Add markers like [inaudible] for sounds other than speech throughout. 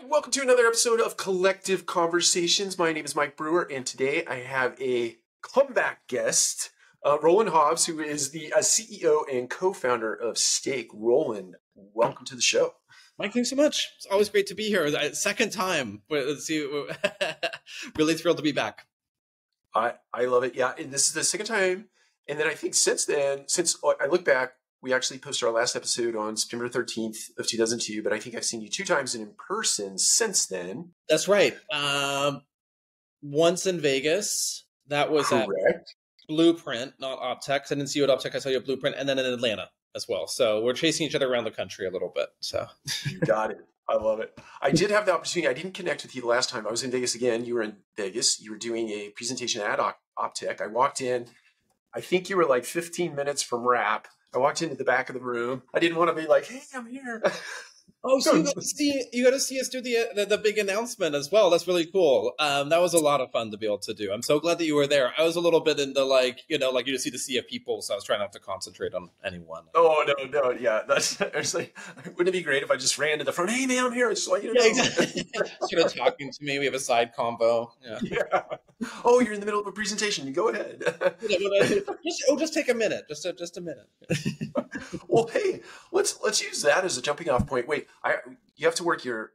right, welcome to another episode of Collective Conversations. My name is Mike Brewer, and today I have a comeback guest, uh, Rowland Hobbs, who is the uh, CEO and co-founder of Stake. Roland, welcome to the show. Mike, thanks so much. It's always great to be here. Second time. Let's see. [laughs] really thrilled to be back. I I love it. Yeah, and this is the second time. And then I think since then, since I look back, we actually posted our last episode on September 13th of 2002, but I think I've seen you two times in person since then. That's right. Um, once in Vegas. That was Correct. at Blueprint, not Optech. I didn't see you at Optech. I saw you at Blueprint, and then in Atlanta as well. So we're chasing each other around the country a little bit. So you got it. I love it. I did have the opportunity. I didn't connect with you the last time. I was in Vegas again. You were in Vegas. You were doing a presentation at Optech. I walked in. I think you were like 15 minutes from wrap I walked into the back of the room. I didn't want to be like, "Hey, I'm here." [laughs] Oh, so you got to see you got to see us do the, the, the big announcement as well. That's really cool. Um, that was a lot of fun to be able to do. I'm so glad that you were there. I was a little bit into like you know like you just see the sea of people, so I was trying not to concentrate on anyone. Oh no, no, yeah, that's [laughs] actually. Wouldn't it be great if I just ran to the front? Hey man, I'm here. I just want you to know. Yeah, exactly. [laughs] sort of talking to me. We have a side combo. Yeah. [laughs] yeah. Oh, you're in the middle of a presentation. Go ahead. just, oh, just take a minute. Just a, just a minute. well, hey, let's let's use that as a jumping off point. Wait, I you have to work your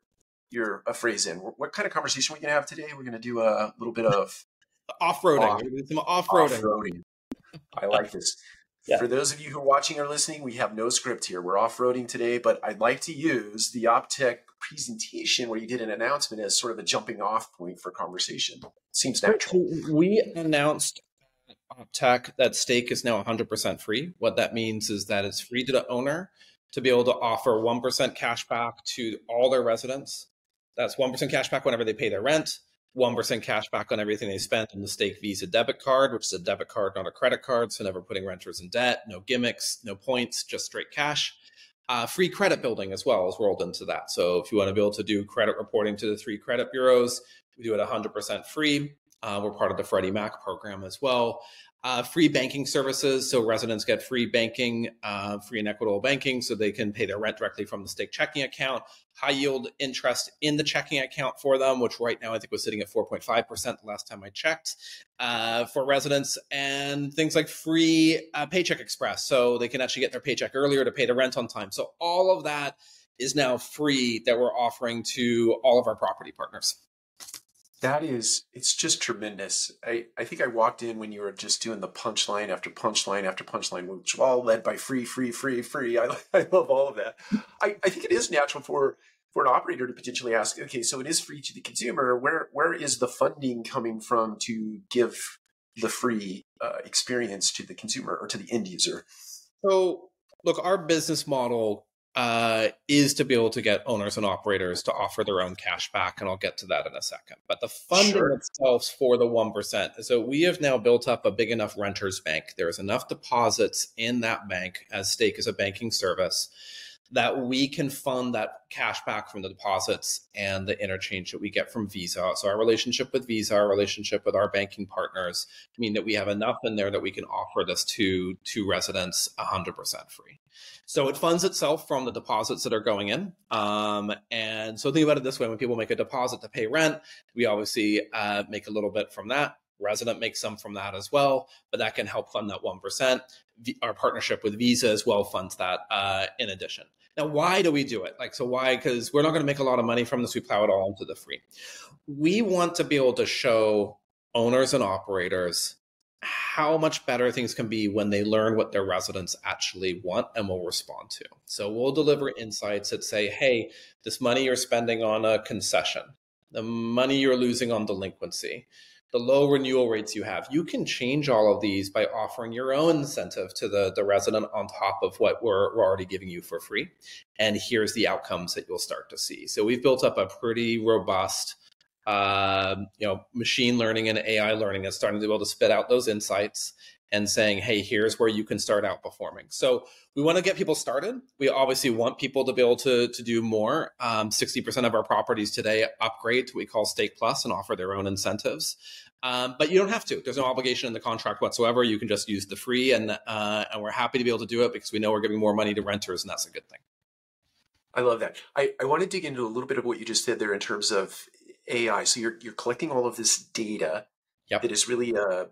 your a phrase in. What kind of conversation are we gonna have today? We're gonna do a little bit of off roading. Off roading. I like this. Yeah. For those of you who are watching or listening, we have no script here. We're off roading today, but I'd like to use the Optech presentation where you did an announcement as sort of a jumping off point for conversation. Seems natural. We announced Optech that stake is now 100% free. What that means is that it's free to the owner to be able to offer 1% cash back to all their residents. That's 1% cash back whenever they pay their rent, 1% cash back on everything they spent on the Stake Visa debit card, which is a debit card, not a credit card. So never putting renters in debt, no gimmicks, no points, just straight cash. Uh, free credit building as well is rolled into that. So if you want to be able to do credit reporting to the three credit bureaus, we do it 100% free. Uh, we're part of the Freddie Mac program as well. Uh, free banking services. So residents get free banking, uh, free and equitable banking, so they can pay their rent directly from the Stake checking account. High yield interest in the checking account for them, which right now I think was sitting at 4.5% the last time I checked uh, for residents, and things like free uh, Paycheck Express. So they can actually get their paycheck earlier to pay the rent on time. So all of that is now free that we're offering to all of our property partners that is it's just tremendous. I i think i walked in when you were just doing the punchline after punchline after punchline which all led by free free free free. I, [laughs] I love all of that. I, I think it is natural for for an operator to potentially ask okay so it is free to the consumer. Where where is the funding coming from to give the free uh, experience to the consumer or to the end user? So look our business model uh, is to be able to get owners and operators to offer their own cash back, and I'll get to that in a second. But the funding sure. itself for the one percent. So we have now built up a big enough renters bank. There's enough deposits in that bank as stake as a banking service that we can fund that cash back from the deposits and the interchange that we get from Visa. So our relationship with Visa, our relationship with our banking partners mean that we have enough in there that we can offer this to to residents 100% free. So it funds itself from the deposits that are going in. Um, and so think about it this way: when people make a deposit to pay rent, we obviously uh, make a little bit from that. Resident makes some from that as well, but that can help fund that one percent. Our partnership with Visa as well funds that uh, in addition. Now, why do we do it? Like, so why? Because we're not going to make a lot of money from this. We plow it all into the free. We want to be able to show owners and operators how much better things can be when they learn what their residents actually want and will respond to. So we'll deliver insights that say, hey, this money you're spending on a concession, the money you're losing on delinquency, the low renewal rates you have, you can change all of these by offering your own incentive to the, the resident on top of what we're, we're already giving you for free. And here's the outcomes that you'll start to see. So we've built up a pretty robust uh, you know, machine learning and AI learning that's starting to be able to spit out those insights and saying, hey, here's where you can start outperforming. So we want to get people started. We obviously want people to be able to, to do more. Um, 60% of our properties today upgrade to what we call Stake Plus and offer their own incentives. Um, but you don't have to. There's no obligation in the contract whatsoever. You can just use the free, and uh, and we're happy to be able to do it because we know we're giving more money to renters, and that's a good thing. I love that. I, I want to dig into a little bit of what you just said there in terms of AI. So you're you're collecting all of this data Yep. that is really a, a,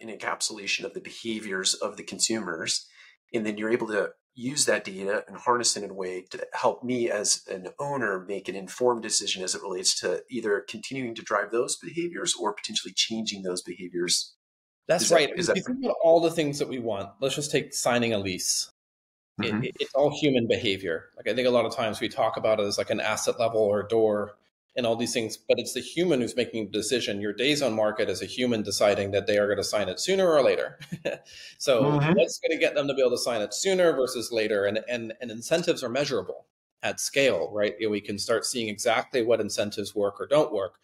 an encapsulation of the behaviors of the consumers, and then you're able to use that data and harness it in a way to help me as an owner make an informed decision as it relates to either continuing to drive those behaviors or potentially changing those behaviors. That's Is right. is if that- you think about all the things that we want, let's just take signing a lease. It- Mhm. it- it's all human behavior. Like I think a lot of times we talk about it as like an asset level or a door and all these things, but it's the human who's making the decision. Your days on market is a human deciding that they are going to sign it sooner or later. [laughs] so Mhm. what's going to get them to be able to sign it sooner versus later? And and and incentives are measurable at scale, right? We can start seeing exactly what incentives work or don't work.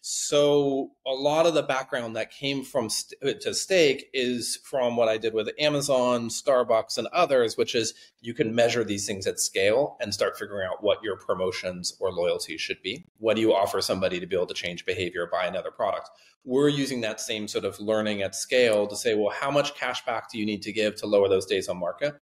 So a lot of the background that came from st- uh, to stake is from what I did with Amazon, Starbucks, and others, which is you can measure these things at scale and start figuring out what your promotions or loyalty should be. What do you offer somebody to be able to change behavior, buy another product? We're using that same sort of learning at scale to say, well, how much cash back do you need to give to lower those days on market?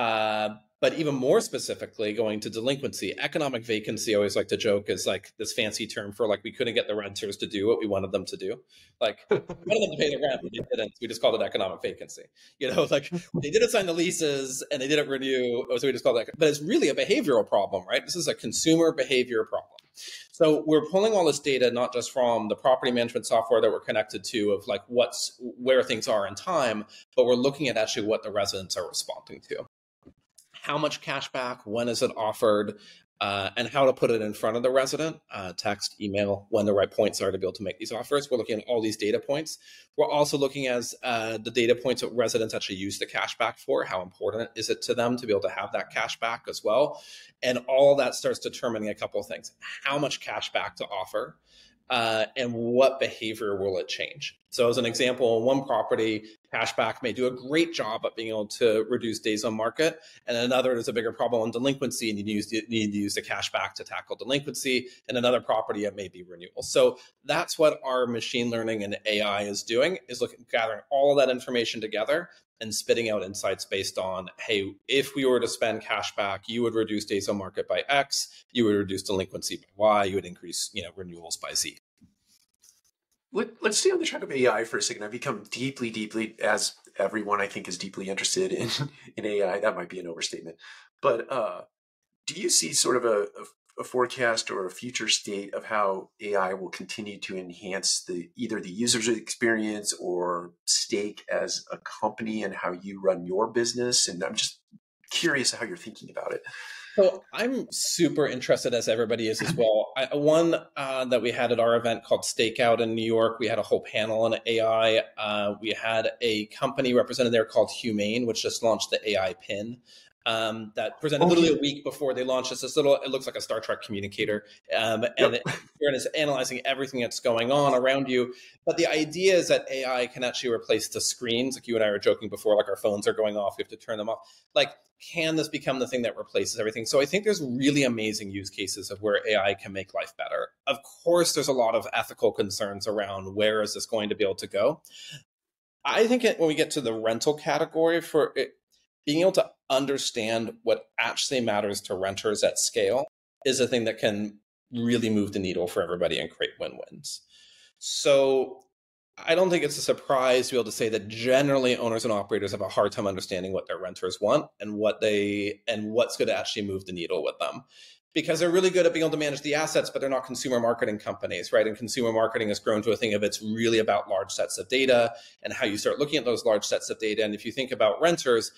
Uh, but even more specifically, going to delinquency, economic vacancy, I always like to joke is like this fancy term for like we couldn't get the renters to do what we wanted them to do. Like we wanted them to pay the rent, but they didn't. We just called it economic vacancy. You know, like they didn't sign the leases and they didn't renew, so we just called it. But it's really a behavioral problem, right? This is a consumer behavior problem. So we're pulling all this data not just from the property management software that we're connected to of like what's where things are in time, but we're looking at actually what the residents are responding to how much cash back, when is it offered, uh, and how to put it in front of the resident, uh, text, email, when the right points are to be able to make these offers. We're looking at all these data points. We're also looking as uh, the data points that residents actually use the cash back for. How important is it to them to be able to have that cash back as well? And all that starts determining a couple of things: how much cash back to offer, uh, and what behavior will it change? So, as an example, one property, cashback may do a great job at being able to reduce days on market, and another there's a bigger problem on delinquency, and you to need to use the cashback to tackle delinquency. And another property, it may be renewal. So that's what our machine learning and AI is doing: is looking gathering all of that information together and spitting out insights based on, hey, if we were to spend cash back, you would reduce days on market by X, you would reduce delinquency by Y, you would increase, you know, renewals by Z. Let, let's stay on the track of AI for a second. I've become deeply, deeply, as everyone I think is deeply interested in, [laughs] in AI. That might be an overstatement. But uh, do you see sort of a, a, a forecast or a future state of how AI will continue to enhance the either the user's experience or stake as a company and how you run your business? And I'm just curious how you're thinking about it. So I'm super interested, as everybody is as well. I, one uh, that we had at our event called Stakeout in New York, we had a whole panel on AI. Uh, we had a company represented there called Humane, which just launched the AI pin. Um, that presented Oh, literally a week before they launched this. This little, it looks like a Star Trek communicator, um, and Yep. it, it's analyzing everything that's going on around you. But the idea is that AI can actually replace the screens. Like you and I were joking before, like our phones are going off, we have to turn them off. Like, can this become the thing that replaces everything? So I think there's really amazing use cases of where AI can make life better. Of course, there's a lot of ethical concerns around where is this going to be able to go. I think it, when we get to the rental category, for it, being able to understand what actually matters to renters at scale is a thing that can really move the needle for everybody and create win-wins. So I don't think it's a surprise to be able to say that generally owners and operators have a hard time understanding what their renters want and what they and what's going to actually move the needle with them. Because they're really good at being able to manage the assets, but they're not consumer marketing companies, right? And consumer marketing has grown to a thing of it's really about large sets of data and how you start looking at those large sets of data. And if you think about renters,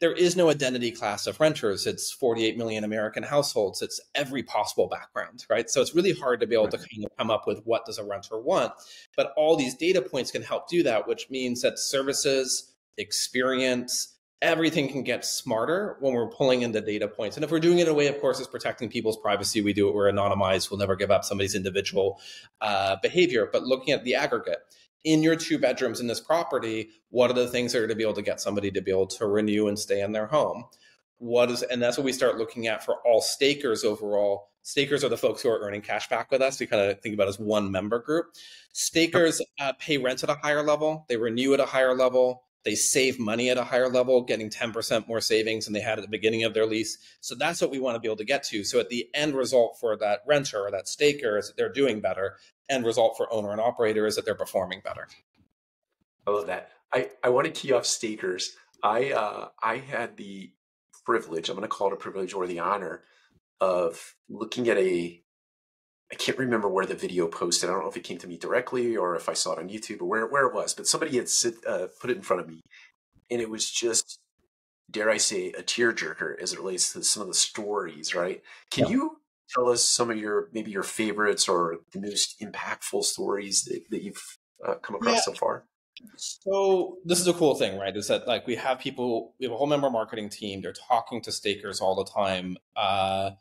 there is no identity class of renters. It's 48 million American households. It's every possible background, right? So it's really hard to be able to kind of come up with what does a renter want. But all these data points can help do that, which means that services, experience, everything can get smarter when we're pulling in the data points. And if we're doing it in a way, of course, is protecting people's privacy, we do it, we're anonymized, we'll never give up somebody's individual uh, behavior. But looking at the aggregate, in your two bedrooms in this property, what are the things that are to be able to get somebody to be able to renew and stay in their home? What is, and that's what we start looking at for all stakers overall. Stakers are the folks who are earning cash back with us. We kind of think about it as one member group. Stakers uh, pay rent at a higher level, they renew at a higher level, they save money at a higher level, getting 10% more savings than they had at the beginning of their lease. So that's what we want to be able to get to. So at the end result for that renter or that staker is that they're doing better. End result for owner and operator is that they're performing better. I love that. I, I want to key off stakers. I uh, I had the privilege, I'm going to call it a privilege or the honor of looking at a I can't remember where the video posted. I don't know if it came to me directly or if I saw it on YouTube or where, where it was, but somebody had sit, uh, put it in front of me. And it was just, dare I say, a tearjerker as it relates to some of the stories, right? Can yeah. you tell us some of your, maybe your favorites or the most impactful stories that, that you've uh, come across yeah. so far? So this is a cool thing, right? Is that like we have people, we have a whole member marketing team. They're talking to stakers all the time. Uh,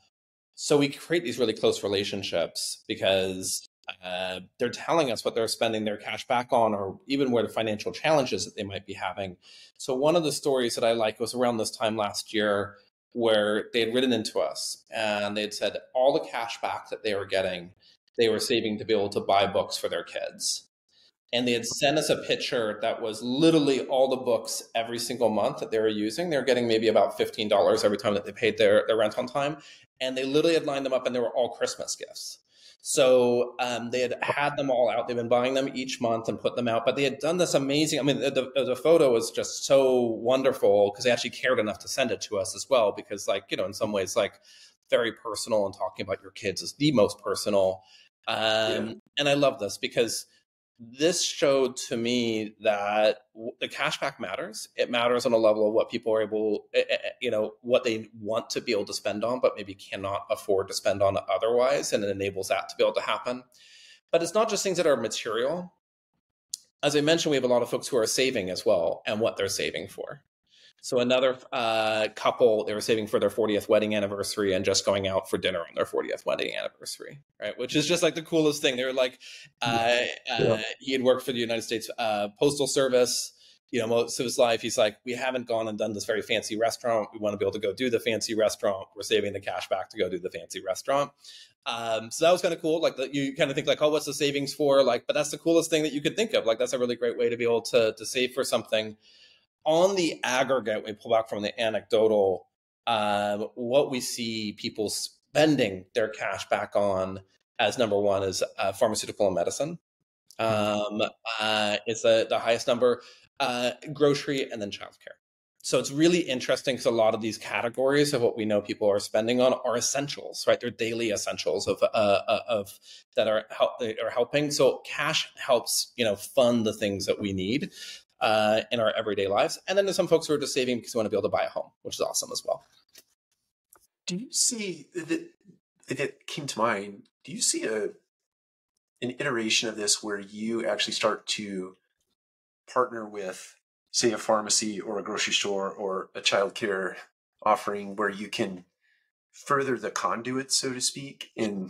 so we create these really close relationships because uh, they're telling us what they're spending their cash back on, or even where the financial challenges that they might be having. So one of the stories that I like was around this time last year, where they had written into us and they had said all the cash back that they were getting, they were saving to be able to buy books for their kids and they had sent us a picture that was literally all the books every single month that they were using. They were getting maybe about $15 every time that they paid their, their rent on time. And they literally had lined them up and they were all Christmas gifts. So um, they had had them all out. They've been buying them each month and put them out. But they had done this amazing. I mean, the, the photo was just so wonderful because they actually cared enough to send it to us as well. Because, like, you know, in some ways, like very personal and talking about your kids is the most personal. Um, yeah. And I love this because – this showed to me that the cashback matters. It matters on a level of what people are able, eh, eh, eh, you know, what they want to be able to spend on, but maybe cannot afford to spend on otherwise. And it enables that to be able to happen. But it's not just things that are material. As I mentioned, we have a lot of folks who are saving as well and what they're saving for. So another uh, couple, they were saving for their 40th wedding anniversary and just going out for dinner on their 40th wedding anniversary, right? Which is just like the coolest thing. They were like, uh, uh, he had worked for the United States uh, Postal Service. You know, most of his life, he's like, we haven't gone and done this very fancy restaurant. We want to be able to go do the fancy restaurant. We're saving the cash back to go do the fancy restaurant. Um, so that was kind of cool. Like the, you kind of think like, oh, what's the savings for? Like, but that's the coolest thing that you could think of. Like that's a really great way to be able to to save for something on the aggregate, we pull back from the anecdotal, uh, what we see people spending their cash back on as number one is uh, pharmaceutical and medicine. Um, uh, is the, the highest number, uh, grocery, and then childcare. So it's really interesting because a lot of these categories of what we know people are spending on are essentials, right? They're daily essentials of uh, uh of that are help, are helping. So cash helps you know fund the things that we need uh, in our everyday lives. And then there's some folks who are just saving because they want to be able to buy a home, which is awesome as well. Do you see that? It came to mind. Do you see a an iteration of this where you actually start to partner with, say, a pharmacy or a grocery store or a child care offering where you can further the conduit, so to speak, in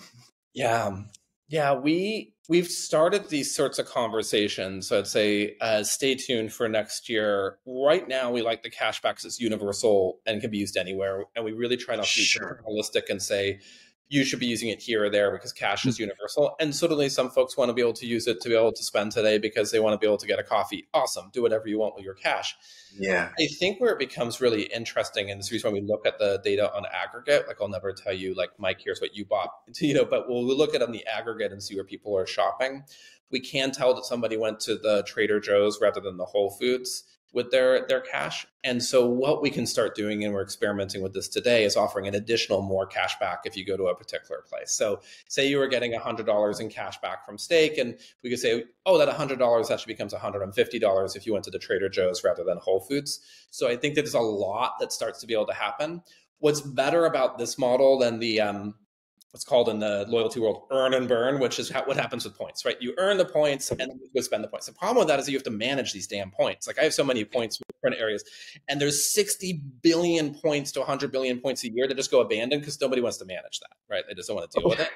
yeah, yeah, we we've started these sorts of conversations. So I'd say uh, stay tuned for next year. Right now, we like the cashbacks it's universal and can be used anywhere, and we really try not to sure. be holistic and say you should be using it here or there because cash is mm. universal. And certainly some folks want to be able to use it to be able to spend today because they want to be able to get a coffee. Awesome. Do whatever you want with your cash. Yeah. I think where it becomes really interesting, and this is why we look at the data on aggregate, like I'll never tell you, like, Mike, here's what you bought, [laughs] you know, but we'll look at on the aggregate and see where people are shopping. We can tell that somebody went to the Trader Joe's rather than the Whole Foods with their their cash. And so what we can start doing, and we're experimenting with this today, is offering an additional more cash back if you go to a particular place. So say you were getting $100 in cash back from Stake, and we could say, oh, that $100 actually becomes $150 if you went to the Trader Joe's rather than Whole Foods. So I think that there's a lot that starts to be able to happen. What's better about this model than the um, what's called in the loyalty world earn and burn, which is what happens with points, right? You earn the points and you go spend the points. The problem with that is you have to manage these damn points. Like I have so many points in different areas, and there's 60 billion points to 100 billion points a year that just go abandoned because nobody wants to manage that, right? They just don't want to deal with it.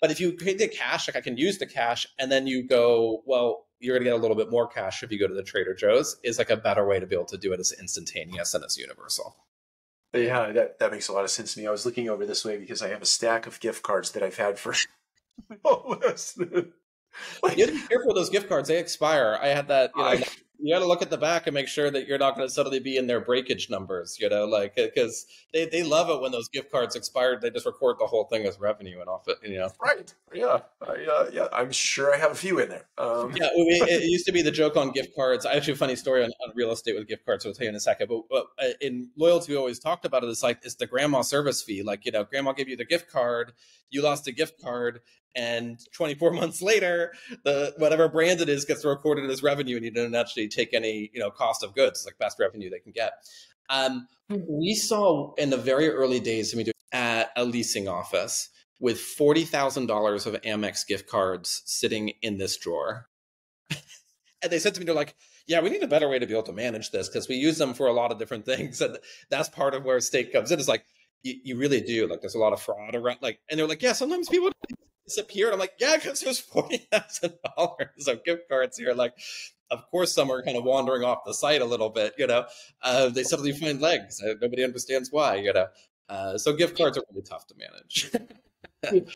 But if you create the cash, like I can use the cash, and then you go, well, you're going to get a little bit more cash if you go to the Trader Joe's, is like a better way to be able to do it as instantaneous and as universal. Yeah, that, that makes a lot of sense to me. I was looking over this way because I have a stack of gift cards that I've had for [laughs] almost. like, you have to be careful with those gift cards; they expire. I had that. You know, I, you got to look at the back and make sure that you're not going to suddenly be in their breakage numbers. You know, like because they, they love it when those gift cards expired. They just record the whole thing as revenue and off it. You know, right? Yeah, I, uh, yeah. I'm sure I have a few in there. Um. Yeah, it, it, used to be the joke on gift cards. I actually have a funny story on, on real estate with gift cards. I'll tell you in a second. But, but uh, in loyalty, we always talked about it. It's like it's the grandma service fee. Like you know, grandma gave you the gift card, you lost a gift card, and 24 [laughs] months later the whatever brand it is gets recorded as revenue and you don't actually take any you know cost of goods it's like best revenue they can get. Um, hmm. we saw in the very early days we do at a leasing office with $40000 of amex gift cards sitting in this drawer. [laughs] And they said to me they're like yeah we need a better way to be able to manage this because we use them for a lot of different [laughs] things. And that's part of where Stake comes in. It's like you, you, really do. Like there's a lot of fraud around like and they're like yeah sometimes people disappeared. I'm like, yeah, because there's forty thousand dollars [laughs] of gift cards here. Like, of course, some are kind of wandering off the site a little bit. You know, uh, they suddenly find legs. Uh, nobody understands why. You know, uh, so gift cards are really tough to manage.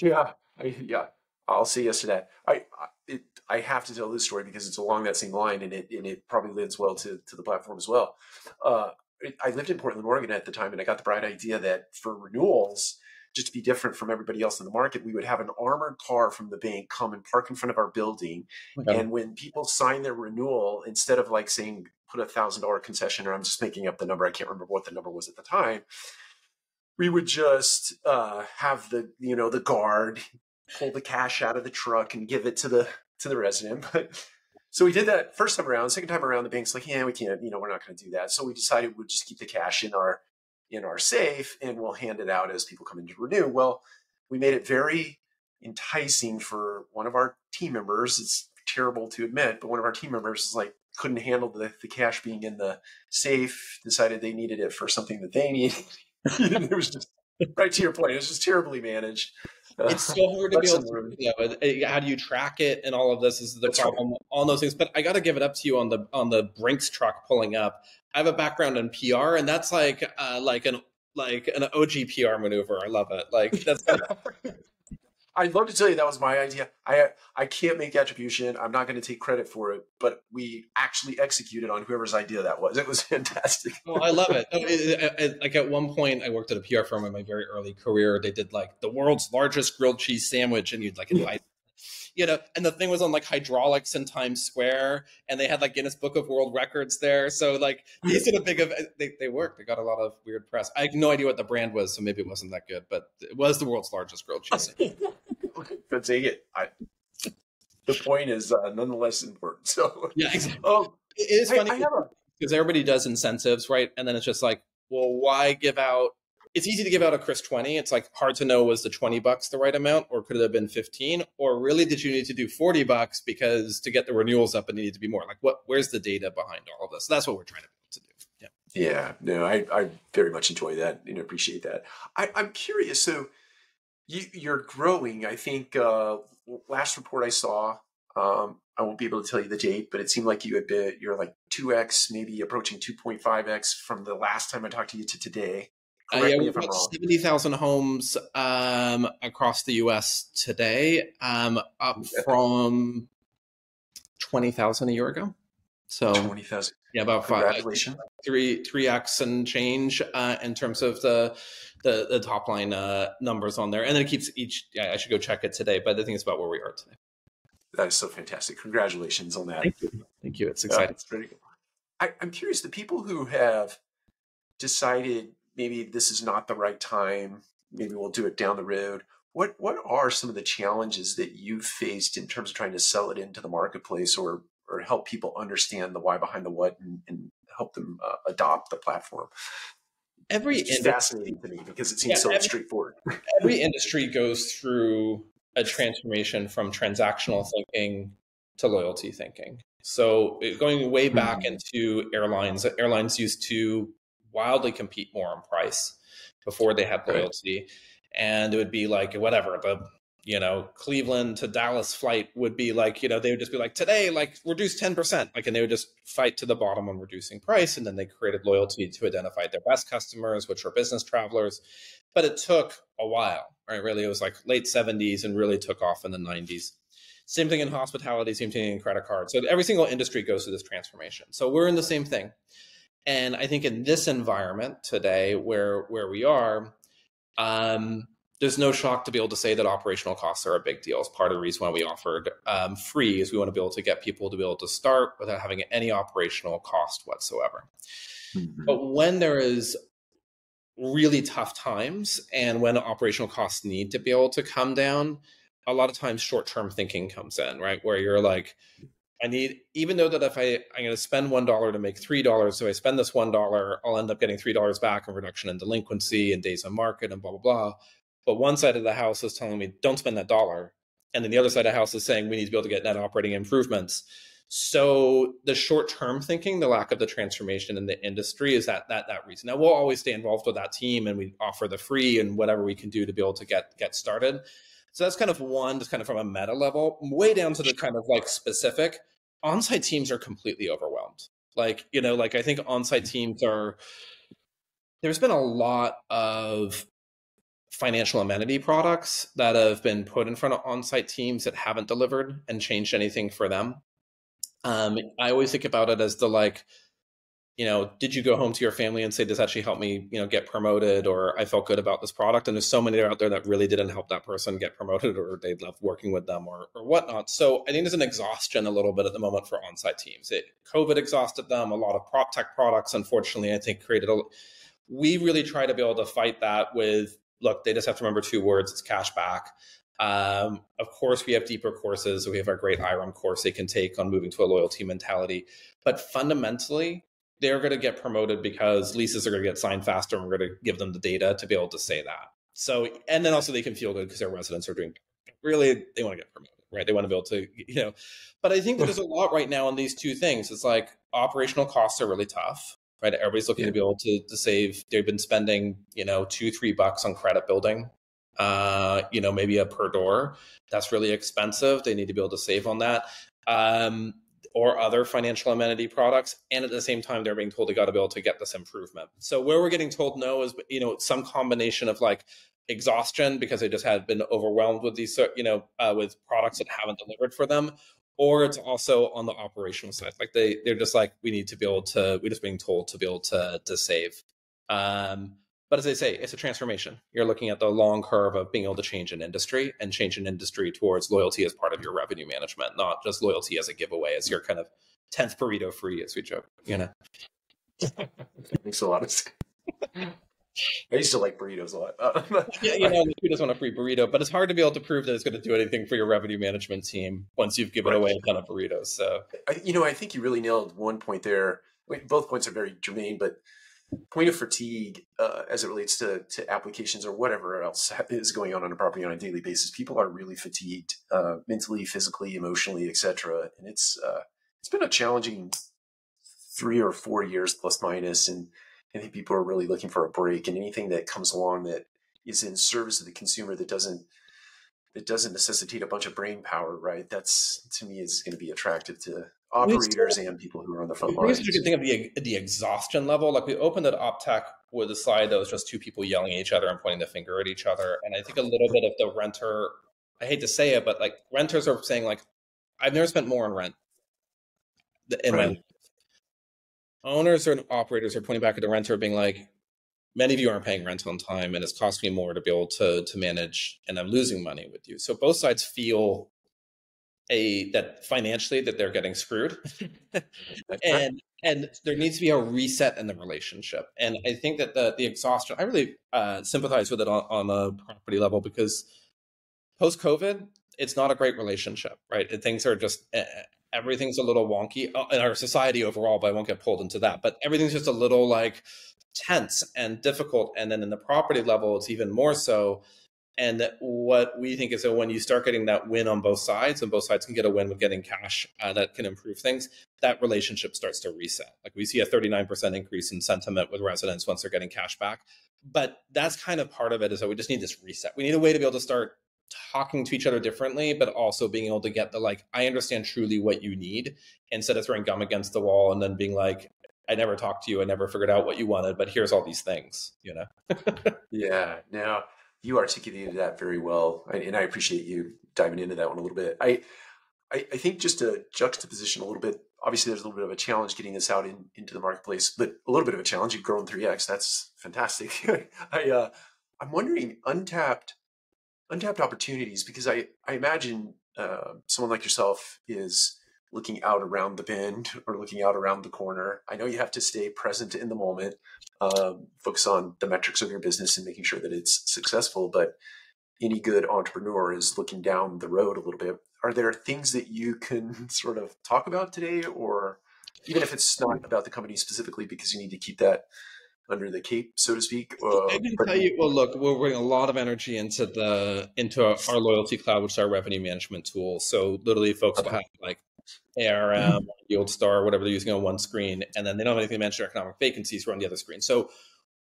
[laughs] yeah, I, yeah. I'll see yes to that. I I, it, I have to tell this story because it's along that same line, and it and it probably lends well to to the platform as well. Uh, I lived in Portland, Oregon at the time, and I got the bright idea that for renewals, just to be different from everybody else in the market, we would have an armored car from the bank come and park in front of our building. Okay. And when people sign their renewal, instead of like saying put a thousand dollar concession, or I'm just making up the number, I can't remember what the number was at the time. We would just uh, have the you know the guard pull the cash out of the truck and give it to the to the resident. But so we did that first time around. Second time around, the bank's like, yeah, we can't. You know, we're not going to do that. So we decided we'd just keep the cash in our in our safe and we'll hand it out as people come in to renew. Well, we made it very enticing for one of our team members. It's terrible to admit, but one of our team members is like couldn't handle the, the cash being in the safe, decided they needed it for something that they [laughs] needed. it was just right to your point. it's just terribly managed. It's so hard to be able to, you know, uh, how do you track it and all of this is the That's problem, right. all those things. But I got to give it up to you on the on the Brinks truck pulling up. I have a background in PR, and that's like uh, like an like an OG PR maneuver. I love it. Like that's. [laughs] I'd love to tell you that was my idea. I I can't make attribution. I'm not going to take credit for it, but we actually executed on whoever's idea that was. It was [laughs] fantastic. oh, I love it. it, it, it. Like at one point, I worked at a PR firm in my very early career. They did like the world's largest grilled cheese sandwich, and you'd like [laughs] invite you know, and the thing was on like hydraulics in Times Square, and they had like Guinness Book of World Records there. So like these sort of big events, they, they worked. They got a lot of weird press. I have no idea what the brand was, so maybe it wasn't that good, but it was the world's largest grilled cheese. [laughs] but take it. I, the point is uh, nonetheless important. So yeah, exactly. Um, it is funny because everybody does incentives, right? And then it's just like, well, why give out it's easy to give out a Chris 20. It's like hard to know was the 20 bucks the right amount or could it have been 15 or really did you need to do 40 bucks because to get the renewals up it needed to be more. Like what where's the data behind all of this? So that's what we're trying to, to do. Yeah. Yeah, no, I, I very much enjoy that and appreciate that. I, I'm curious. So you, are growing. I think uh, last report I saw, um, I won't be able to tell you the date, but it seemed like you had been you're like two x, maybe approaching two point five x from the last time I talked to you to today. Uh, yeah, we've got 70,000 homes um, across the US today, um, up from 20,000 a year ago. So 20,000. Yeah, about five, three, three X and change uh, in terms of the, the, the top line uh, numbers on there. And then it keeps each, yeah, I should go check it today, but I think it's about where we are today. That is so fantastic. Congratulations on that. Thank you. Thank you. It's exciting. it's pretty good. I, I'm curious, the people who have decided maybe this is not the right time. Maybe we'll do it down the road. What what are some of the challenges that you've faced in terms of trying to sell it into the marketplace or or help people understand the why behind the what and, and help them uh, adopt the platform? Every it's industry, fascinating to me because it seems yeah, so every, straightforward. every [laughs] industry goes through a transformation from transactional thinking to loyalty thinking. So going way back mm-hmm. into airlines, airlines used to wildly compete more on price before they had loyalty. Right. And it would be like whatever the you know Cleveland to Dallas flight would be like you know they would just be like today like reduce ten percent like and they would just fight to the bottom on reducing price and then they created loyalty to identify their best customers which are business travelers, but it took a while right really it was like late seventies and really took off in the nineties. Same thing in hospitality, same thing in credit cards. So every single industry goes through this transformation. So we're in the same thing. And I think in this environment today, where where we are, um, there's no shock to be able to say that operational costs are a big deal. It's part of the reason why we offered um, free is we want to be able to get people to be able to start without having any operational cost whatsoever. Mm-hmm. But when there is really tough times and when operational costs need to be able to come down, a lot of times short-term thinking comes in, right? Where you're like, I need, even though that if I, I'm going to spend $1 to make $3, so I spend this $1, I'll end up getting $3 back in reduction in delinquency and days on market and blah, blah, blah. But one side of the house is telling me, don't spend that dollar. And then the other side of the house is saying, we need to be able to get net operating improvements. So the short term thinking, the lack of the transformation in the industry is that that that reason. Now we'll always stay involved with that team and we offer the free and whatever we can do to be able to get get started. So that's kind of one, just kind of from a meta level, way down to the kind of like specific. On-site teams are completely overwhelmed. Like, you know, like I think on-site teams are there's been a lot of financial amenity products that have been put in front of on-site teams that haven't delivered and changed anything for them. Um, I always think about it as the like, you know, did you go home to your family and say this actually helped me, you know, get promoted, or I felt good about this product? And there's so many out there that really didn't help that person get promoted, or they left working with them, or or whatnot. So I think there's an exhaustion a little bit at the moment for on-site teams. It COVID exhausted them. A lot of prop tech products, unfortunately, I think created a. We really try to be able to fight that with look. They just have to remember two words: it's cash back. Um, of course, we have deeper courses. We have our great IREM course they can take on moving to a loyalty mentality. But fundamentally, they're going to get promoted because leases are going to get signed faster and we're going to give them the data to be able to say that. So, and then also they can feel good because their residents are doing really, they want to get promoted, right? They want to be able to, you know, but I think that there's a lot right now on these two things. It's like operational costs are really tough, right? Everybody's looking yeah. to be able to, to save. They've been spending, you know, two, three bucks on credit building uh, you know, maybe a per door. That's really expensive. They need to be able to save on that. Um, or other financial amenity products. And at the same time, they're being told they got to be able to get this improvement. So where we're getting told no is, you know, some combination of like exhaustion because they just had been overwhelmed with these, you know, uh, with products that haven't delivered for them. Or it's also on the operational side. Like they, they're just like, we need to be able to, we're just being told to be able to, to save. Um, but as I say, it's a transformation. You're looking at the long curve of being able to change an industry and change an industry towards loyalty as part of your revenue management, not just loyalty as a giveaway, as your kind of 10th burrito free, as we joke, you know? Makes a lot of sense. I used to like burritos a lot. [laughs] yeah, you know, who doesn't want a free burrito? But it's hard to be able to prove that it's going to do anything for your revenue management team once you've given right. away a ton of burritos. So, I, you know, I think you really nailed one point there. Both points are very germane, but point of fatigue uh, as it relates to, to applications or whatever else [laughs] is going on on a property on a daily basis people are really fatigued uh, mentally physically emotionally etc and it's uh, it's been a challenging three or four years plus minus and i think people are really looking for a break. And anything that comes along that is in service of the consumer that doesn't that doesn't necessitate a bunch of brain power right that's to me is going to be attractive to operators and people who are on the front lines. You can think of the the exhaustion level. Like we opened at OpTech with a slide that was just two people yelling at each other and pointing the finger at each other. And I think a little bit of the renter, I hate to say it, but like renters are saying like, I've never spent more on rent in right. my owners or operators are pointing back at the renter being like, many of you aren't paying rent on time and it's costing me more to be able to to manage and I'm losing money with you. So both sides feel a that financially that they're getting screwed. [laughs] And and there needs to be a reset in the relationship. And i think that the the exhaustion i really uh, sympathize with it on, on a property level because post covid it's not a great relationship right? And things are just everything's a little wonky uh, in our society overall but i won't get pulled into that. But everything's just a little like tense and difficult. And then in the property level it's even more so and what we think is that when you start getting that win on both sides, and both sides can get a win with getting cash uh, that can improve things, that relationship starts to reset. Like we see a 39% increase in sentiment with residents once they're getting cash back. But that's kind of part of it is that we just need this reset. We need a way to be able to start talking to each other differently, but also being able to get the like, I understand truly what you need instead of throwing gum against the wall and then being like, I never talked to you. I never figured out what you wanted, but here's all these things, you know? [laughs] yeah. Now, you articulated that very well, and I appreciate you diving into that one a little bit. I I, I think just to juxtaposition a little bit, obviously there's a little bit of a challenge getting this out in, into the marketplace, but a little bit of a challenge. You've grown 3x. That's fantastic. [laughs] I, uh, I'm wondering untapped, untapped opportunities because I, I imagine uh, someone like yourself is looking out around the bend or looking out around the corner. I know you have to stay present in the moment, um, focus on the metrics of your business and making sure that it's successful. But any good entrepreneur is looking down the road a little bit. Are there things that you can [laughs] sort of talk about today, or even if it's not about the company specifically, because you need to keep that under the cape, so to speak? Uh, I can tell you. Well, look, we're bringing a lot of energy into the into our, our loyalty cloud, which is our revenue management tool. So literally, folks will have like ARM, mm-hmm. YieldStar, whatever they're using on one screen, and then they don't have anything to mention economic vacancies are on the other screen. So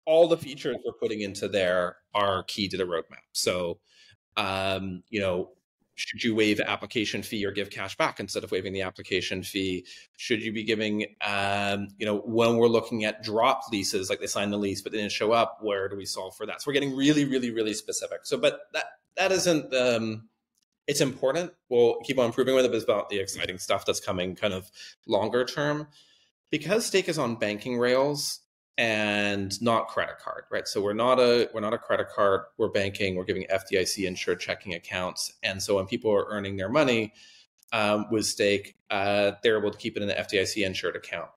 all the features we're putting into there are key to the roadmap. So, um, you know, should you waive application fee or give cash back instead of waiving the application fee? Should you be giving, um, you know, when we're looking at drop leases, like they signed the lease but they didn't show up, where do we solve for that? So we're getting really, really, really specific. So, but that that isn't. Um, it's important. We'll keep on improving with it. But it's about the exciting stuff that's coming, kind of longer term, because Stake is on banking rails and not credit card, right? So we're not a we're not a credit card. We're banking. We're giving FDIC insured checking accounts, and so when people are earning their money um, with Stake, uh, they're able to keep it in the FDIC insured account.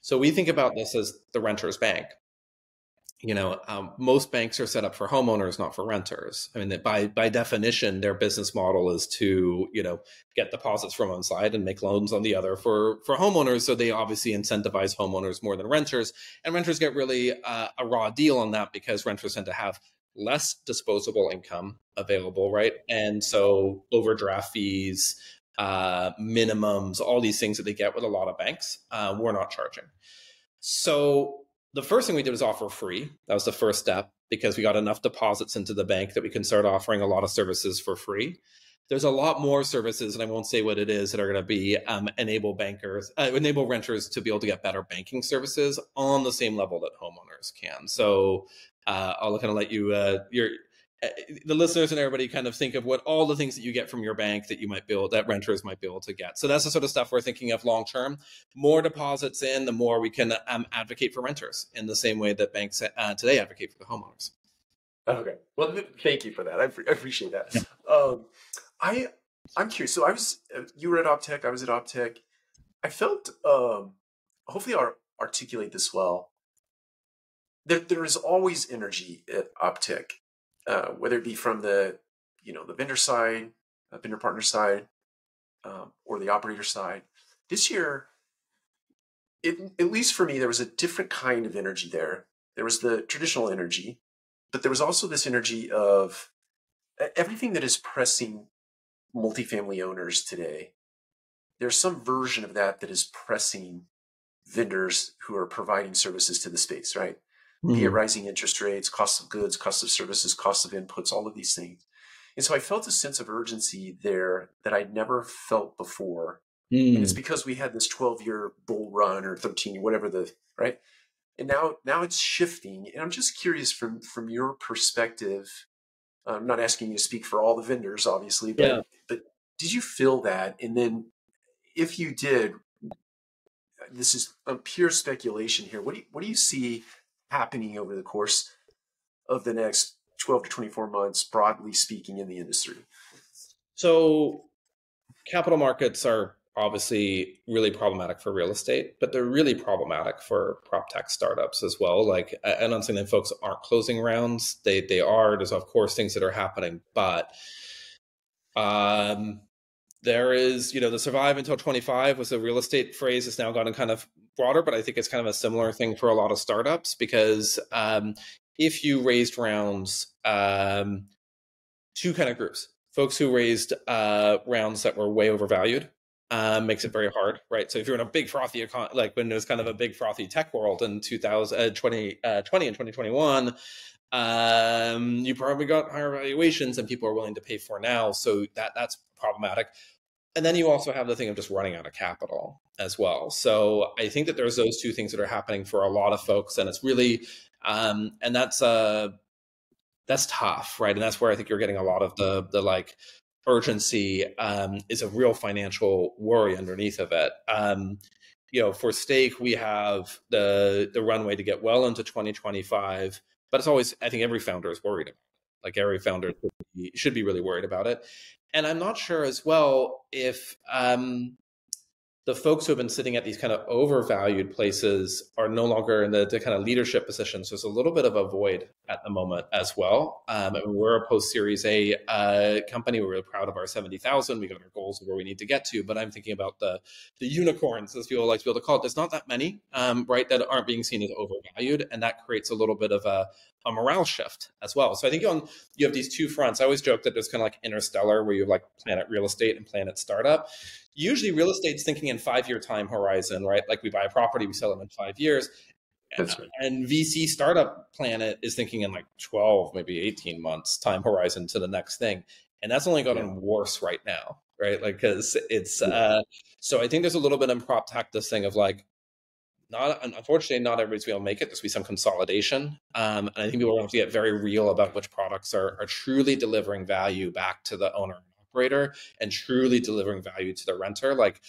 So we think about this as the renter's bank, you know, um, most banks are set up for homeowners, not for renters. I mean, by by definition, their business model is to you know get deposits from one side and make loans on the other for for homeowners. So they obviously incentivize homeowners more than renters, and renters get really uh, a raw deal on that because renters tend to have less disposable income available, right? And so overdraft fees, uh, minimums, all these things that they get with a lot of banks, uh, we're not charging. So the first thing we did was offer free. That was the first step because we got enough deposits into the bank that we can start offering a lot of services for free. There's a lot more services, and I won't say what it is, that are going to be um, enable bankers, uh, enable renters to be able to get better banking services on the same level that homeowners can. So uh, I'll kind of let you uh, your uh, the listeners and everybody kind of think of what all the things that you get from your bank that you might be able, that renters might be able to get. So that's the sort of stuff we're thinking of long term. More deposits in, the more we can um, advocate for renters in the same way that banks uh, today advocate for the homeowners. Okay, well, thank you for that. I, I appreciate that. Yeah. Um, I I'm curious. So I was uh, you were at Optech. I was at Optech. I felt um, hopefully I'll articulate this well. There, there is always energy at Optech uh, whether it be from the you know the vendor side, uh, vendor partner side, um, or the operator side. This year, it, at least for me, there was a different kind of energy there. There was the traditional energy, but there was also this energy of everything that is pressing multifamily owners today. There's some version of that that is pressing vendors who are providing services to the space, right? Mm-hmm. be it rising interest rates, cost of goods, cost of services, cost of inputs, all of these things. And so I felt a sense of urgency there that I'd never felt before. Mm. And it's mm. because we had this 12 year bull run or 13, whatever the, right? And now, now it's shifting. And I'm just curious from, from your perspective, I'm not asking you to speak for all the vendors, obviously, but, yeah. but did you feel that? And then if you did, this is a pure speculation here. What do you, what do you see happening over the course of the next 12 to 24 months, broadly speaking, in the industry? So, capital markets are obviously really problematic for real estate, but they're really problematic for prop tech startups as well. Like, and I'm saying that folks aren't closing rounds; they they are. There's of course things that are happening, but um, there is, you know, the survive until 25 was a real estate phrase. It's now gotten kind of broader, but I think it's kind of a similar thing for a lot of startups because um, if you raised rounds, um, two kind of groups folks who raised uh, rounds that were way overvalued. Uh, makes it very hard, right? So if you're in a big frothy econ- like when it was kind of a big frothy tech world in 2020 uh, uh, 20 and 2021, um, you probably got higher valuations than people are willing to pay for now. So that that's problematic and then you also have the thing of just running out of capital as well. So I think that there's those two things that are happening for a lot of folks, and it's really, um, and that's uh, that's tough, right? And that's where I think you're getting a lot of the the like urgency um, is a real financial worry underneath of it. Um, you know, for stake, we have the the runway to get well into 2025, but it's always I think every founder is worried about. It. Like every founder should be, should be really worried about it, and I'm not sure as well if um, the folks who have been sitting at these kind of overvalued places are no longer in the, the kind of leadership positions. So there's a little bit of a void at the moment as well. Um, mean, we're a post Series A uh, company. We're really proud of our 70,000. We got our goals of where we need to get to. But I'm thinking about the the unicorns, as people like to be able to call it. There's not that many, um, right, that aren't being seen as overvalued. And that creates a little bit of a, a morale shift as well. So I think on you have these two fronts. I always joke that there's kind of like interstellar, where you have like planet real estate and planet startup usually real estate's thinking in five year time horizon, right? Like we buy a property, we sell them in five years. That's Right. And VC startup planet is thinking in like 12, maybe 18 months time horizon to the next thing. And that's only gotten yeah. worse right now, right? Like, cause it's, yeah. uh, so I think there's a little bit in prop tech, this thing of like, not unfortunately, not everybody's going to make it. There's going to be some consolidation, um, and I think people are going to have to get very real about which products are, are truly delivering value back to the owner operator and truly delivering value to the renter like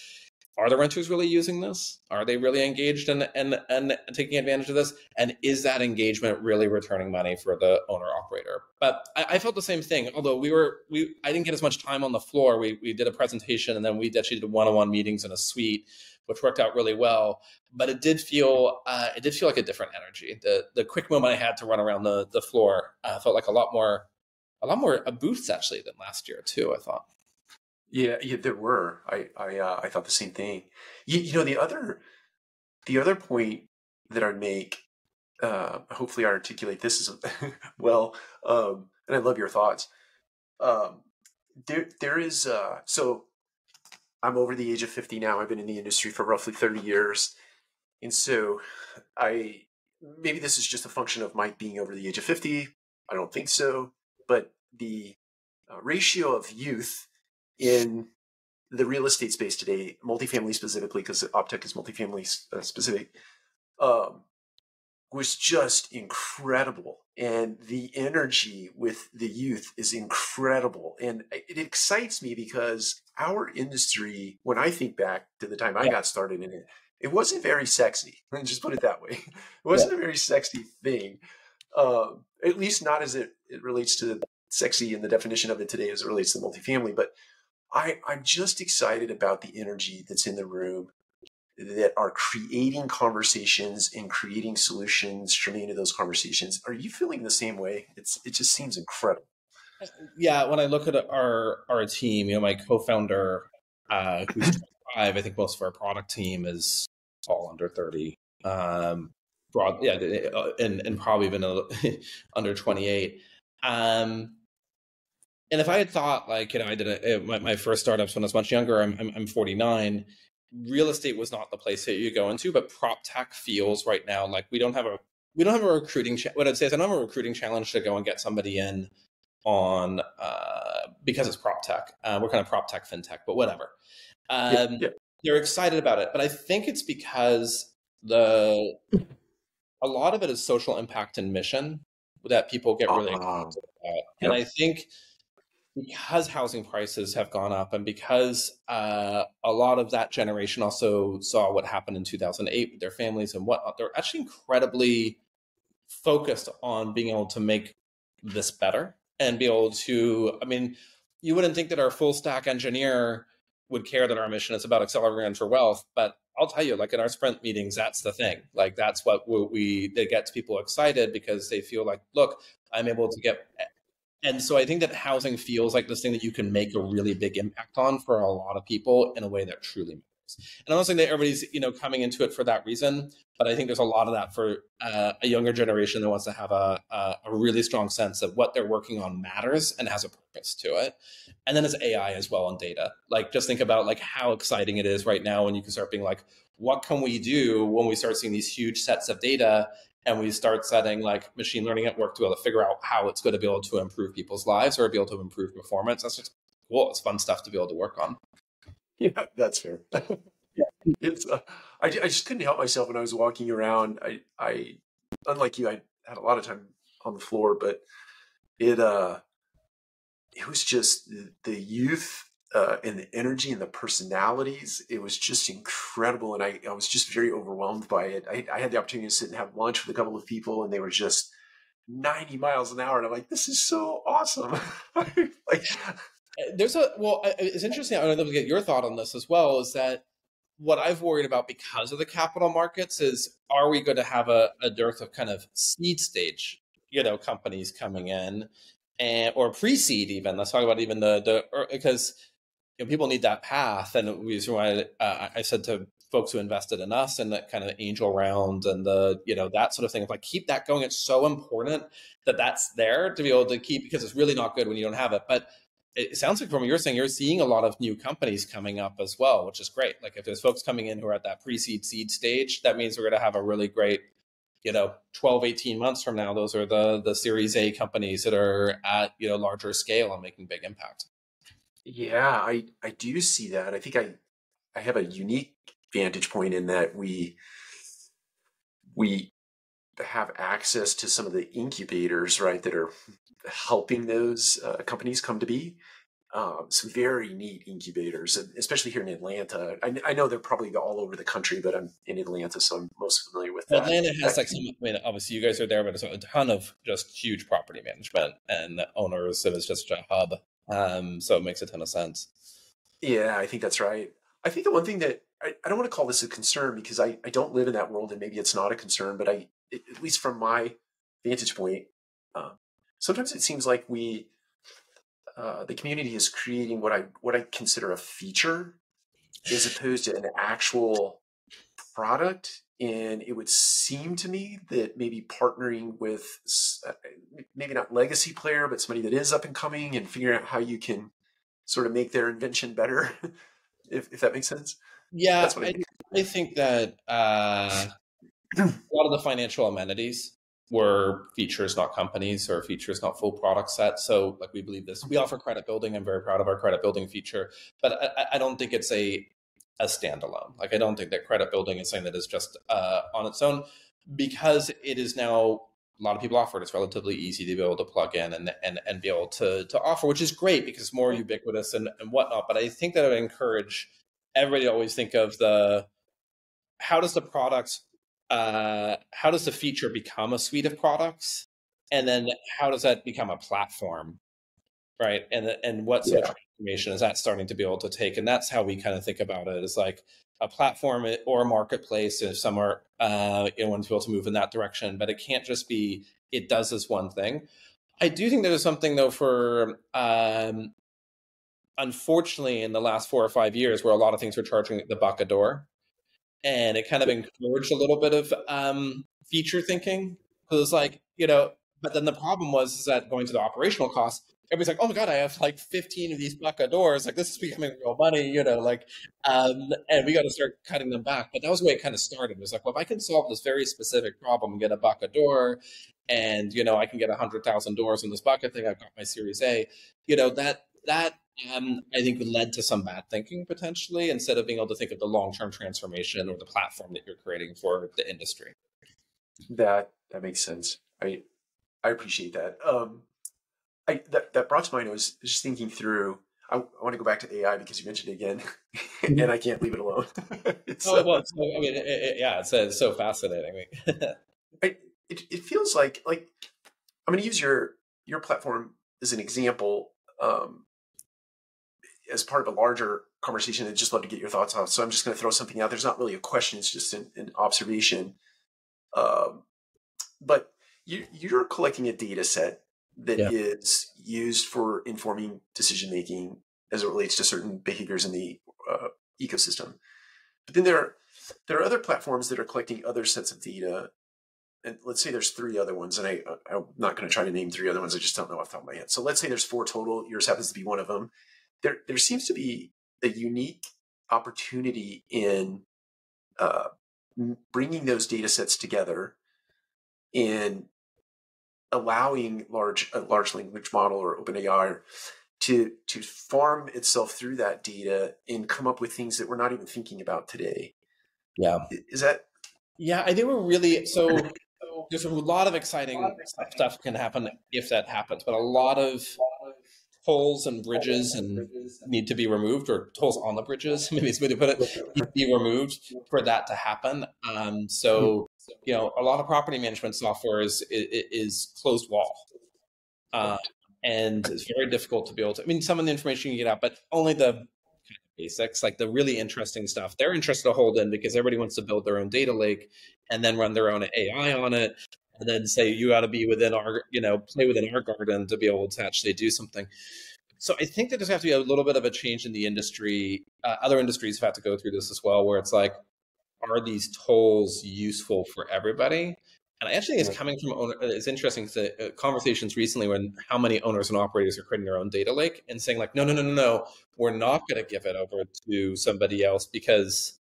are the renters really using this? Are they really engaged and and and taking advantage of this? And is that engagement really returning money for the owner operator? But I, I, felt the same thing although we were we i didn't get as much time on the floor. We, we did a presentation and then we actually did one-on-one meetings in a suite which worked out really well. But it did feel uh, it did feel like a different energy. The the quick moment i had to run around the the floor uh, felt like a lot more a lot more booths actually than last year too. I thought. Yeah, yeah, there were. I I uh, I thought the same thing. You, you know, the other the other point that I'd make. Uh, hopefully, I articulate this as [laughs] well. Um, and I love your thoughts. Um, there there is uh, so. I'm over the age of 50 now. I've been in the industry for roughly 30 years. And so I maybe this is just a function of my being over the age of 50. I don't think so but the uh, ratio of youth in the real estate space today, multifamily specifically, because OpTech is multifamily uh, specific, um, was just incredible. And the energy with the youth is incredible. And it excites me because our industry, when I think back to the time I got started in it, it wasn't very sexy. [laughs] Just put it that way. [laughs] It wasn't yeah. a very sexy thing. Um, at least not as it, it relates to sexy and the definition of it today as it relates to the multifamily. But I, I'm just excited about the energy that's in the room that are creating conversations and creating solutions germane to those conversations. Are you feeling the same way? It's it just seems incredible. Yeah, when I look at our our team, you know, my co-founder, uh, who's [laughs] 25, I think most of our product team is all under 30. Um, broad, yeah, uh, and, and probably even [laughs] under 28. Um, and if I had thought like, you know, I did a, my, my first startups when I was much younger, I'm, I'm, I'm 49. Real estate was not the place that you go into, but prop tech feels right now like we don't have a we don't have a recruiting. Cha- what I'd say is I don't have a recruiting challenge to go and get somebody in on uh, because it's prop tech. Uh, we're kind of prop tech fintech, but whatever. Um, yeah, yeah. They're excited about it, but I think it's because the a lot of it is social impact and mission that people get really uh, about. And I think because housing prices have gone up and because uh, a lot of that generation also saw what happened in 2008 with their families and whatnot, they're actually incredibly focused on being able to make this better and be able to, I mean, you wouldn't think that our full stack engineer would care that our mission is about accelerating for wealth, but I'll tell you, like in our sprint meetings, that's the thing. Like that's what we that gets people excited because they feel like, look, I'm able to get. And so I think that housing feels like this thing that you can make a really big impact on for a lot of people in a way that truly matters. And I'm not saying that everybody's you know coming into it for that reason, but I think there's a lot of that for uh, a younger generation that wants to have a, a, a really strong sense that what they're working on matters and has a purpose to it. And then it's AI as well and data. Like just think about like how exciting it is right now when you can start being like, what can we do when we start seeing these huge sets of data and we start setting like machine learning at work to be able to figure out how it's going to be able to improve people's lives or be able to improve performance. That's just cool. It's fun stuff to be able to work on. [laughs] Yeah, that's fair. Yeah. [laughs] It's uh, I, I just couldn't help myself when I was walking around. I I unlike you, I had a lot of time on the floor, but it uh it was just the, youth uh, and the energy and the personalities. It was just incredible. And I, I was just very overwhelmed by it. I, I, had the opportunity to sit and have lunch with a couple of people, and they were just 90 miles an hour. And I'm like, this is so awesome. [laughs] like, Uh, there's a, well, uh, uh, it's interesting. I'd love to get your thought on this as well is that what I've worried about because of the capital markets is are we going to have a, a dearth of kind of seed stage, you know, companies coming in and or pre-seed even. Let's talk about even the the er, because you know, people need that path. And reason why uh, I said to folks who invested in us and that kind of angel round and the you know that sort of thing, like keep that going. It's so important that that's there to be able to keep because it's really not good when you don't have it. But it sounds like from what you're saying, you're seeing a lot of new companies coming up as well, which is great. Like if there's folks coming in who are at that pre-seed seed stage, that means we're going to have a really great, you know, 12, 18 months from now, those are the the series A companies that are at, you know, larger scale and making big impact. Yeah, I I do see that. I think I I have a unique vantage point in that we we have access to some of the incubators, right, that are helping those uh, companies come to be. Um, some very neat incubators, especially here in Atlanta. I, I, know they're probably all over the country, but I'm in Atlanta, so I'm most familiar with that. Atlanta has like some, I mean, obviously you guys are there, but it's a ton of just huge property management and owners. So it's just a hub um, so it makes a ton of sense. Yeah, I think that's right. I think the one thing that I, I don't want to call this a concern because I, I don't live in that world and maybe it's not a concern, but I, at least from my vantage point, uh, sometimes it seems like we, uh, the community is creating what I, what I consider a feature as opposed to an actual product and it would seem to me that maybe partnering with uh, maybe not legacy player, but somebody that is up and coming and figuring out how you can sort of make their invention better, [laughs] if, if that makes sense. Yeah, I, I, I, think that uh, a lot of the financial amenities were features, not companies, or features, not full product set. So, like we believe this, we offer credit building. I'm very proud of our credit building feature, but I, I don't think it's a a standalone. Like I don't think that credit building is something that is just uh, on its own because it is now a lot of people offer it. It's relatively easy to be able to plug in and and, and be able to to offer, which is great because it's more ubiquitous and, and whatnot. But I think that I would encourage everybody to always think of the how does the product uh, how does the feature become a suite of products? And then how does that become a platform right? And and what sort yeah. of information is that starting to be able to take? And that's how we kind of think about it is like a platform or a marketplace if somewhere uh, you know wants to be able to move in that direction but it can't just be it does this one thing. I do think there's something though for um, unfortunately in the last four or five years where a lot of things were charging the buck a door and it kind of encouraged a little bit of um, feature thinking because it's like you know but then the problem was is that going to the operational costs everybody's like, oh my god, I have like 15 of these buck a doors. Like this is becoming real money, you know, like, um, and we got to start cutting them back. But that was the way it kind of started. It was like, well, if I can solve this very specific problem and get a buck a door, and you know, I can get a hundred thousand doors in this bucket thing. I've got my Series A. You know that that um, I think led to some bad thinking potentially instead of being able to think of the long term transformation or the platform that you're creating for the industry. That that makes sense. I I appreciate that. Um, I, that, that brought to mind, I was just thinking through, I, I want to go back to AI because you mentioned it again mm-hmm. and I can't leave it alone. it's, [laughs] oh, well, so, I mean, it, it, yeah, it's, it's, so fascinating. I, it, it feels like, like, I'm going to use your, your platform as an example, um, as part of a larger conversation. I'd just love to get your thoughts on. So I'm just going to throw something out. There's not really a question. It's just an, an observation. Um, but you, you're collecting a data set that yeah. is used for informing decision making as it relates to certain behaviors in the uh, ecosystem. But then there are there are other platforms that are collecting other sets of data. And let's say there's three other ones, and I, I'm not going to try to name three other ones. I just don't know off the top of my head. So let's say there's four total. Yours happens to be one of them. There, there seems to be a unique opportunity in uh, bringing those data sets together and allowing large a large language model or OpenAI to to farm itself through that data and come up with things that we're not even thinking about today. Yeah, is that? Yeah, I think we're really so. There's a lot of exciting stuff can happen if that happens, but a lot of tolls and bridges and need to be removed, or tolls on the bridges, [laughs] maybe it's way to put it, need to be removed for that to happen. Um, so, you know, a lot of property management software is is, is closed wall, uh, and it's very difficult to be able to. I mean, some of the information you get out, but only the basics, like the really interesting stuff. They're interested to hold in because everybody wants to build their own data lake and then run their own AI on it and then say you got to be within our you know play within our garden to be able to actually do something so i think that there's have to be a little bit of a change in the industry uh, other industries have had to go through this as well where it's like are these tolls useful for everybody and I actually think it's coming from owner. It's interesting to uh, conversations recently when how many owners and operators are creating their own data lake and saying like, no, no, no, no, no, we're not going to give it over to somebody else because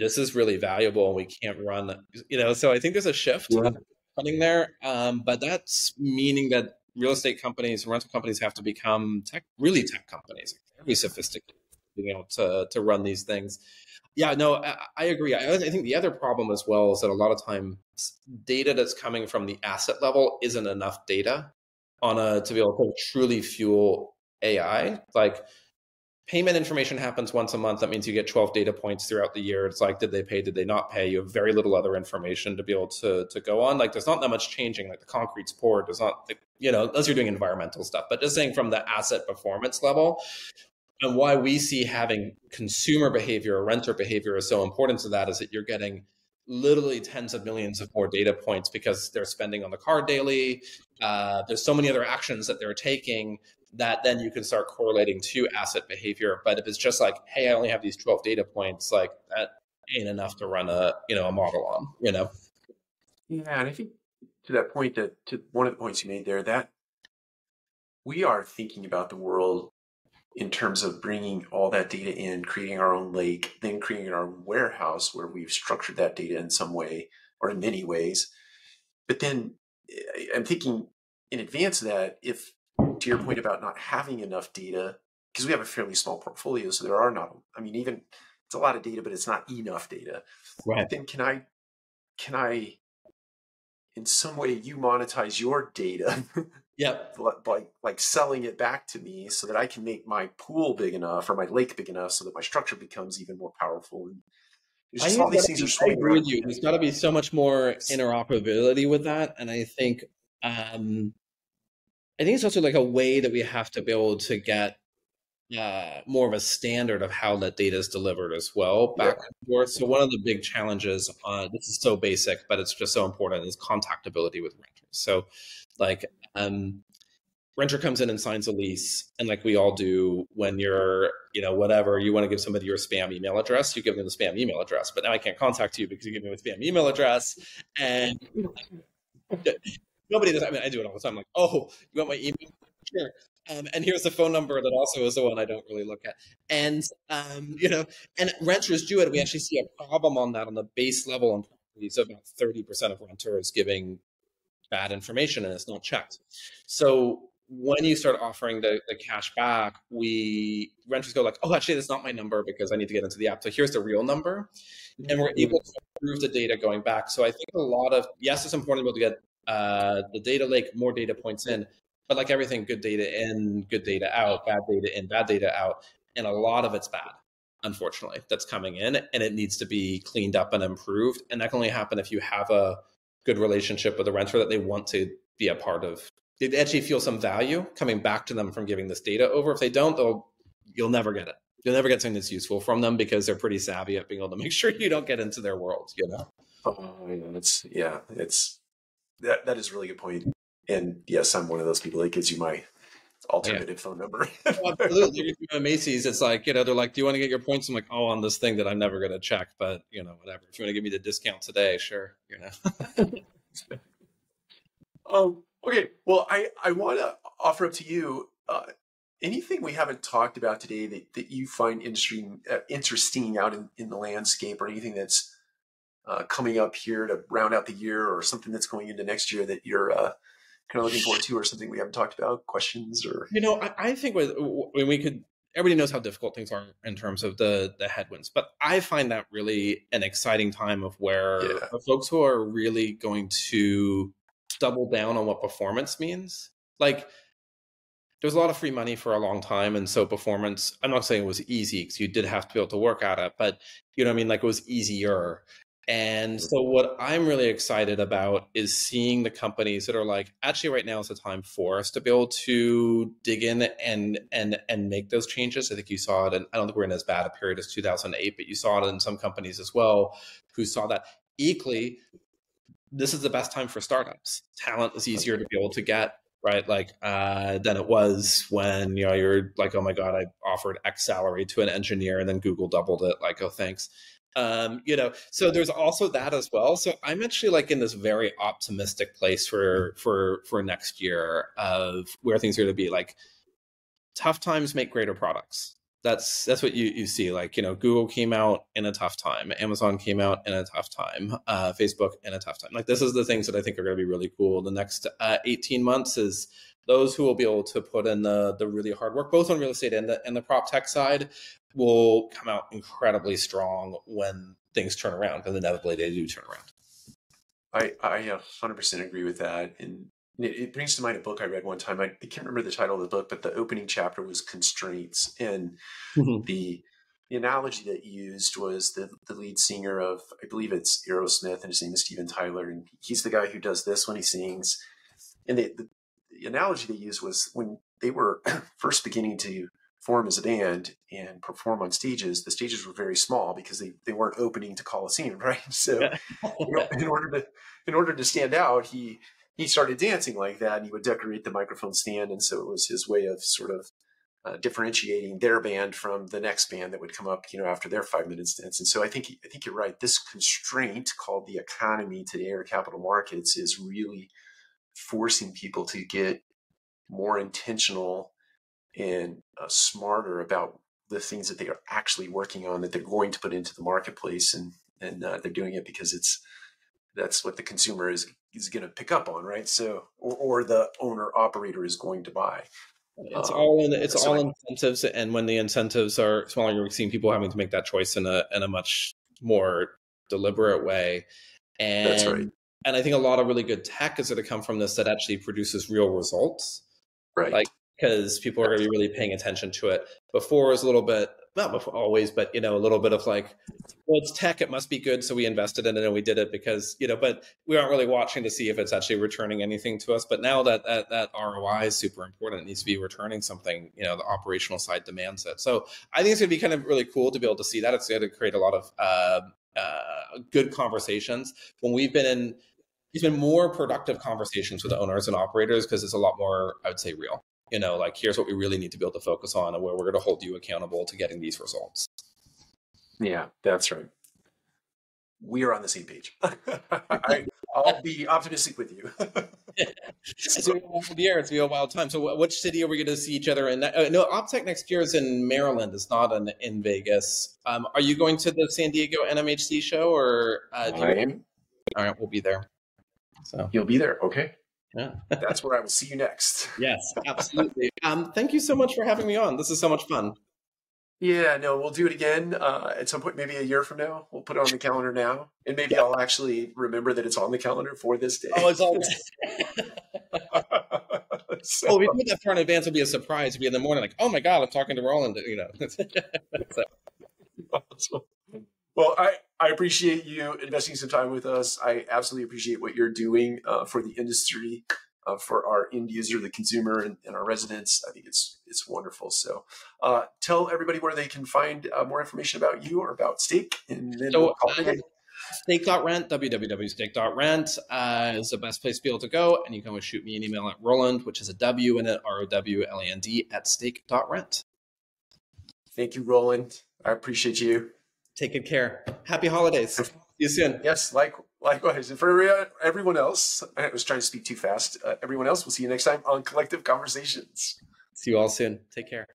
this is really valuable and we can't run. You know, so I think there's a shift yeah funding there. Um, but that's meaning that real estate companies, rental companies have to become tech, really tech companies, very sophisticated, being able to, to run these things. Yeah, no, I, I agree. I, I, think the other problem as well is that a lot of time data that's coming from the asset level isn't enough data on a to be able to truly fuel AI. Like payment information happens once a month. That means you get 12 data points throughout the year. It's like, did they pay? Did they not pay? You have very little other information to be able to, to go on. Like, there's not that much changing. Like, the concrete's poured. There's not, you know, unless you're doing environmental stuff. But just saying from the asset performance level, and why we see having consumer behavior or renter behavior is so important to that is that you're getting literally tens of millions of more data points because they're spending on the card daily. Uh, there's so many other actions that they're taking that then you can start correlating to asset behavior. But if it's just like, hey, I only have these 12 data points, like that ain't enough to run a you know a model on, you know. Yeah, and I think to that point that to one of the points you made there, that we are thinking about the world in terms of bringing all that data in, creating our own lake, then creating our own warehouse where we've structured that data in some way or in many ways. But then eh, I'm thinking in advance of that, if to your point about not having enough data, because we have a fairly small portfolio, so there are not, I mean, even it's a lot of data, but it's not enough data. Right. Then can I, can I, in some way, you monetize your data? [laughs] Yep. like like selling it back to me so that I can make my pool big enough or my lake big enough so that my structure becomes even more powerful. And just all these things be, are. I agree with you. There's got to be so much more interoperability with that, and I think um, I think it's also like a way that we have to be able to get uh, more of a standard of how that data is delivered as well back yeah. and forth. So one of the big challenges, uh, this is so basic, but it's just so important, is contactability with renters. So like um, renter comes in and signs a lease, and like we all do when you're, you know, whatever, you want to give somebody your spam email address, you give them the spam email address, but now I can't contact you because you give me a spam email address. And [laughs] [laughs] nobody does. I mean, I do it all the time. I'm like, oh, you want my email? Sure. Um, and here's the phone number that also is the one I don't really look at. And um, you know, and renters do it. We actually see a problem on that on the base level on properties. About thirty percent of renters giving bad information and it's not checked. So when you start offering the, the cash back, we renters go like, oh, actually, that's not my number because I need to get into the app. So here's the real number. And we're able to improve the data going back. So I think a lot of, yes, it's important to be able to get uh, the data lake, more data points in, but like everything, good data in, good data out, bad data in, bad data out. And a lot of it's bad, unfortunately, that's coming in and it needs to be cleaned up and improved. And that can only happen if you have a good relationship with the renter that they want to be a part of. They actually feel some value coming back to them from giving this data over. If they don't, they'll you'll never get it. You'll never get something that's useful from them because they're pretty savvy at being able to make [laughs] sure you don't get into their world. You know. Oh, yeah, it's yeah, it's that that is a really good point. And yes, I'm one of those people that gives you my alternative yeah. phone number. Absolutely. At Macy's, it's like, you know, they're like, do you want to get your points? I'm like, oh, on this thing that I'm never going to check, but, you know, whatever. If you want to give me the discount today, sure, you know. [laughs] um, okay. Well, I, I want to offer up to you uh, anything we haven't talked about today that, that you find interesting, uh, interesting out in, in the landscape or anything that's uh, coming up here to round out the year or something that's going into next year that you're uh, kind of looking forward to, or something we haven't talked about? Questions or you know, I, I think with when we could. Everybody knows how difficult things are in terms of the the headwinds, but I find that really an exciting time of where yeah. the folks who are really going to double down on what performance means, like there was a lot of free money for a long time, and so performance. I'm not saying it was easy because you did have to be able to work at it, but you know, what I mean, like it was easier. And so, what I'm really excited about is seeing the companies that are like, actually, right now is the time for us to be able to dig in and and and make those changes. I think you saw it, and I don't think we're in as bad a period as 2008, but you saw it in some companies as well who saw that. Equally, this is the best time for startups. Talent is easier to be able to get right? Like uh, than it was when you know you're like, oh my god, I offered X salary to an engineer, and then Google doubled it. Like, oh thanks. Um, you know, so there's also that as well. So I'm actually like in this very optimistic place for for for next year of where things are going to be. Like, tough times make greater products. That's that's what you you see. Like you know, Google came out in a tough time, Amazon came out in a tough time, uh, Facebook in a tough time. Like this is the things that I think are going to be really cool. The next uh, 18 months is those who will be able to put in the the really hard work, both on real estate and the and the prop tech side, will come out incredibly strong when things turn around because inevitably they do turn around. I I 100% agree with that, and it, brings to mind a book I read one time. I, I, can't remember the title of the book, but the opening chapter was constraints, and mm-hmm. the the analogy that used was the, the lead singer of I believe it's Aerosmith, and his name is Steven Tyler, and he's the guy who does this when he sings. And the, the, the analogy they used was when they were [clears throat] first beginning to form as a band and perform on stages, the stages were very small because they, they weren't opening to Coliseum, [laughs] right? So you know, in order to in order to stand out, he he started dancing like that and he would decorate the microphone stand. And so it was his way of sort of uh, differentiating their band from the next band that would come up, you know, after their five minute dance. And so I think, I think you're right. This constraint called the economy today or capital markets is really forcing people to get more intentional and uh, smarter about the things that they are actually working on that they're going to put into the marketplace and and uh, they're doing it because it's that's what the consumer is is going to pick up on, right? So, or, or the owner operator is going to buy. It's um, all in, it's so all I, incentives, and when the incentives are smaller, you're seeing people having to make that choice in a in a much more deliberate way. And that's right. And I think a lot of really good tech is going to come from this that actually produces real results. Right. Like because people are going to be really paying attention to it. Before was a little bit not before, always, but you know, a little bit of like, well, it's tech, it must be good, so we invested in it and we did it because you know, but we aren't really watching to see if it's actually returning anything to us. But now that that, that ROI is super important, it needs to be returning something. You know, the operational side demands it. So I think it's going to be kind of really cool to be able to see that. It's going to create a lot of uh, uh, good conversations when we've been in. It's been more productive conversations with owners and operators because it's a lot more, I would say, real you know, like here's what we really need to be able to focus on and where we're going to hold you accountable to getting these results. Yeah, that's right. We are on the same page. [laughs] I, will be optimistic with you. [laughs] it's a year. It's a wild time. So, which city are we going to see each other in? Uh, no, OPTECH next year is in Maryland. It's not in, in Vegas. Um, are you going to the San Diego NMHC show or? Uh, I am. All right, we'll be there. So you'll be there. Okay. Yeah. That's where I will see you next. [laughs] [laughs] yes, absolutely. Um, thank you so much for having me on. This is so much fun. Yeah, no, we'll do it again uh, at some point, maybe a year from now. We'll put it on the calendar now, and maybe yeah. I'll actually remember that it's on the calendar for this day. Oh, it's all. [laughs] so, oh, we put that far in advance. It'll be a surprise. It'll be in the morning, like, oh my god, I'm talking to Rowland. You know. so. awesome. Well, I, I appreciate you investing some time with us. I absolutely appreciate what you're doing uh, for the industry, uh, for our end user, the consumer, and, and, our residents. I think it's it's wonderful. So, uh, tell everybody where they can find uh, more information about you or about Stake, and then so, we'll uh, Stake.rent, www.stake.rent uh, is the best place to be able to go. And you can always shoot me an email at Rowland, which is a W in it, R O W L A N D, at stake.rent. Thank you, Rowland. I appreciate you. Take good care. Happy holidays. See you soon. Yes, like likewise. And for everyone else, I was trying to speak too fast. Uh, everyone else, we'll see you next time on Collective Conversations. See you all soon. Take care.